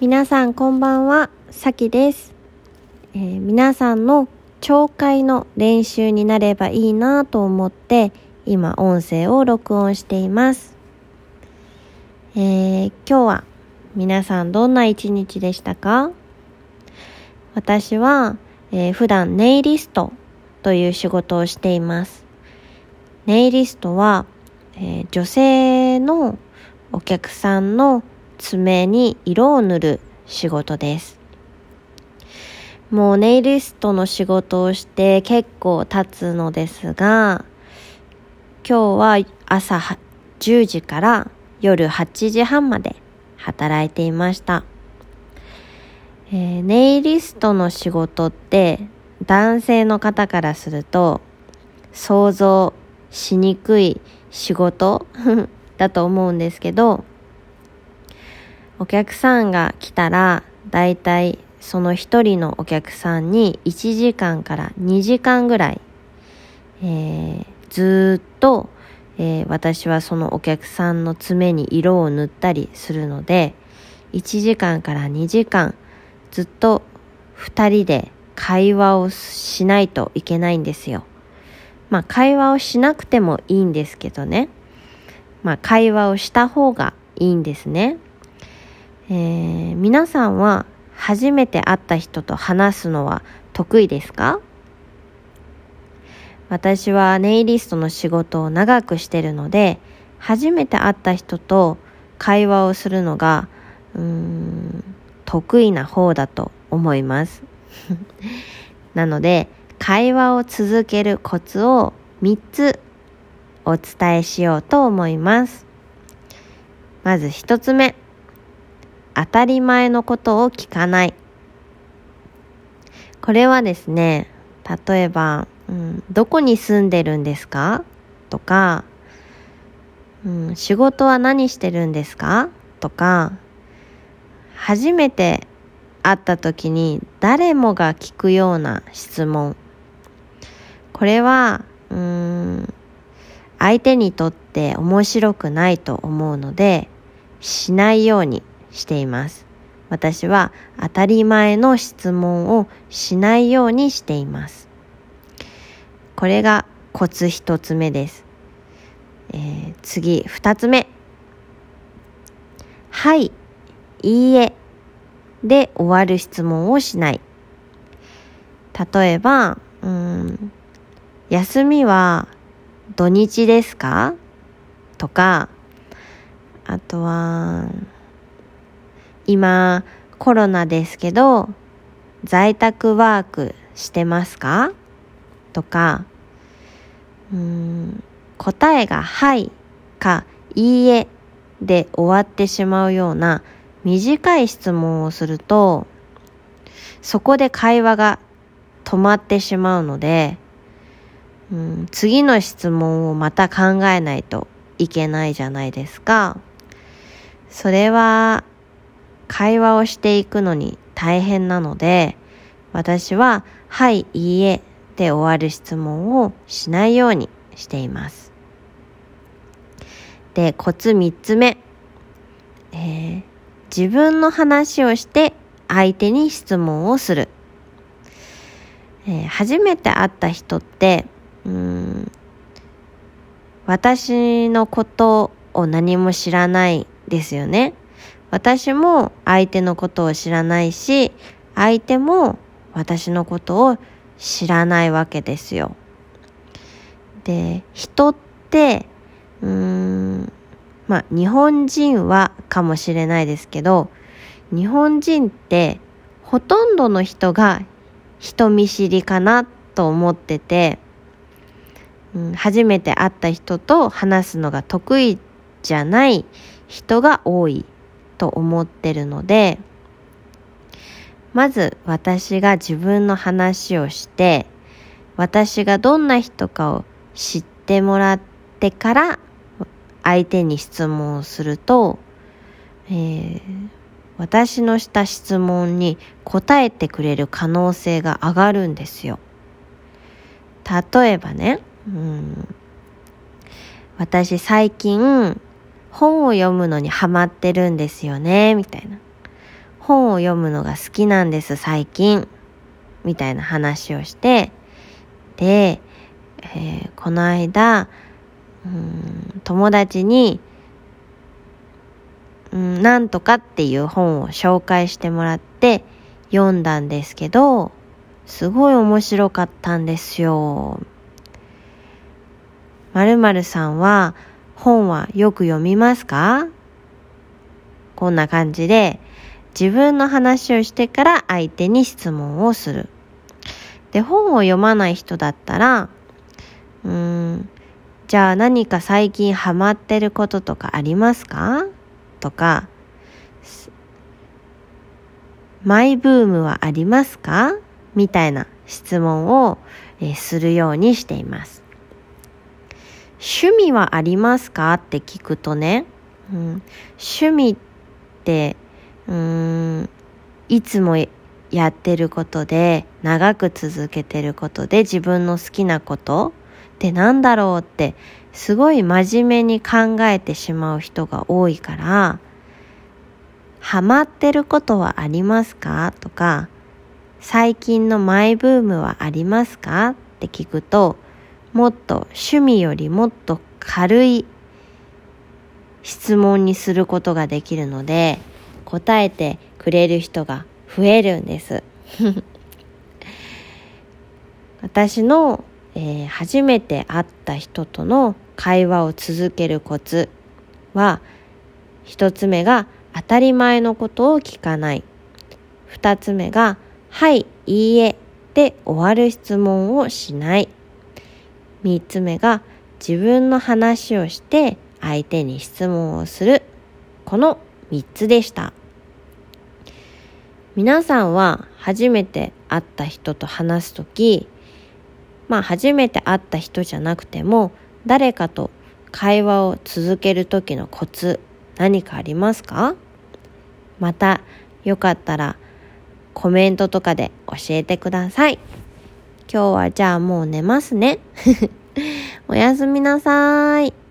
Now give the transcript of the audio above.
皆さんこんばんは、さきです、えー皆さんの聴解の練習になればいいなと思って今音声を録音しています、えー今日は皆さんどんな一日でしたか？私は、えー普段ネイリストという仕事をしています。ネイリストは、えー女性のお客さんの爪に色を塗る仕事です。もうネイリストの仕事をして結構経つのですが、今日は朝10時から夜8時半まで働いていました。えーネイリストの仕事って男性の方からすると想像しにくい仕事 だと思うんですけどお客さんが来たらだいたいその一人のお客さんに1時間から2時間ぐらい、えーずっと、えー私はそのお客さんの爪に色を塗ったりするので1時間から2時間ずっと2人で会話をしないといけないんですよ。まあ会話をしなくてもいいんですけどね。まあ会話をした方がいいんですね。えー皆さんは初めて会った人と話すのは得意ですか？私はネイリストの仕事を長くしてるので初めて会った人と会話をするのがうーん得意な方だと思います。なので会話を続けるコツを3つお伝えしようと思います。まず1つ目。当たり前のことを聞かない。これはですね例えば、うん、どこに住んでるんですか？とか、うん、仕事は何してるんですか？とか初めて会った時に誰もが聞くような質問。これはうん相手にとって面白くないと思うのでしないようにしています。私は当たり前の質問をしないようにしています。これがコツ一つ目です、えー次二つ目。はいいいえ。で終わる質問をしない。例えばうん休みは土日ですか？とかあとは今コロナですけど在宅ワークしてますか？とかうーん答えが「はい」か「いいえ」で終わってしまうような短い質問をするとそこで会話が止まってしまうので、うん、次の質問をまた考えないといけないじゃないですか。それは会話をしていくのに大変なので私は「はい」「いいえ」で終わる質問をしないようにしています。でコツ3つ目、えー自分の話をして相手に質問をする、えー初めて会った人ってうん私のことを何も知らないですよね。私も相手のことを知らないし相手も私のことを知らないわけですよ。で人ってうーんまあ日本人はかもしれないですけど日本人ってほとんどの人が人見知りかなと思ってて、うん、初めて会った人と話すのが得意じゃない人が多い。と思ってるのでまず私が自分の話をして私がどんな人かを知ってもらってから相手に質問をすると、えー私のした質問に答えてくれる可能性が上がるんですよ。例えばね、うん、私最近本を読むのにハマってるんですよね、みたいな。本を読むのが好きなんです最近みたいな話をしてで、えー、この間うん友達にうんなんとかっていう本を紹介してもらって読んだんですけどすごい面白かったんですよ。まるさんは本はよく読みますか？こんな感じで自分の話をしてから相手に質問をする。で、本を読まない人だったら、うーん、じゃあ何か最近ハマってることとかありますか？とか、マイブームはありますか？みたいな質問を、えするようにしています。趣味はありますか？って聞くとね、うん、趣味ってうんいつもやってることで長く続けてることで自分の好きなことってなんだろうってすごい真面目に考えてしまう人が多いからハマってることはありますか？とか最近のマイブームはありますか？って聞くともっと趣味よりもっと軽い質問にすることができるので答えてくれる人が増えるんです 私の、えー、初めて会った人との会話を続けるコツは一つ目が当たり前のことを聞かない二つ目がはい、いいえで終わる質問をしない。三つ目が自分の話をして相手に質問をする。この三つでした。皆さんは初めて会った人と話すとき、まあ初めて会った人じゃなくても誰かと会話を続ける時のコツ何かありますか？またよかったらコメントとかで教えてください。今日はじゃあもう寝ますね。おやすみなさい。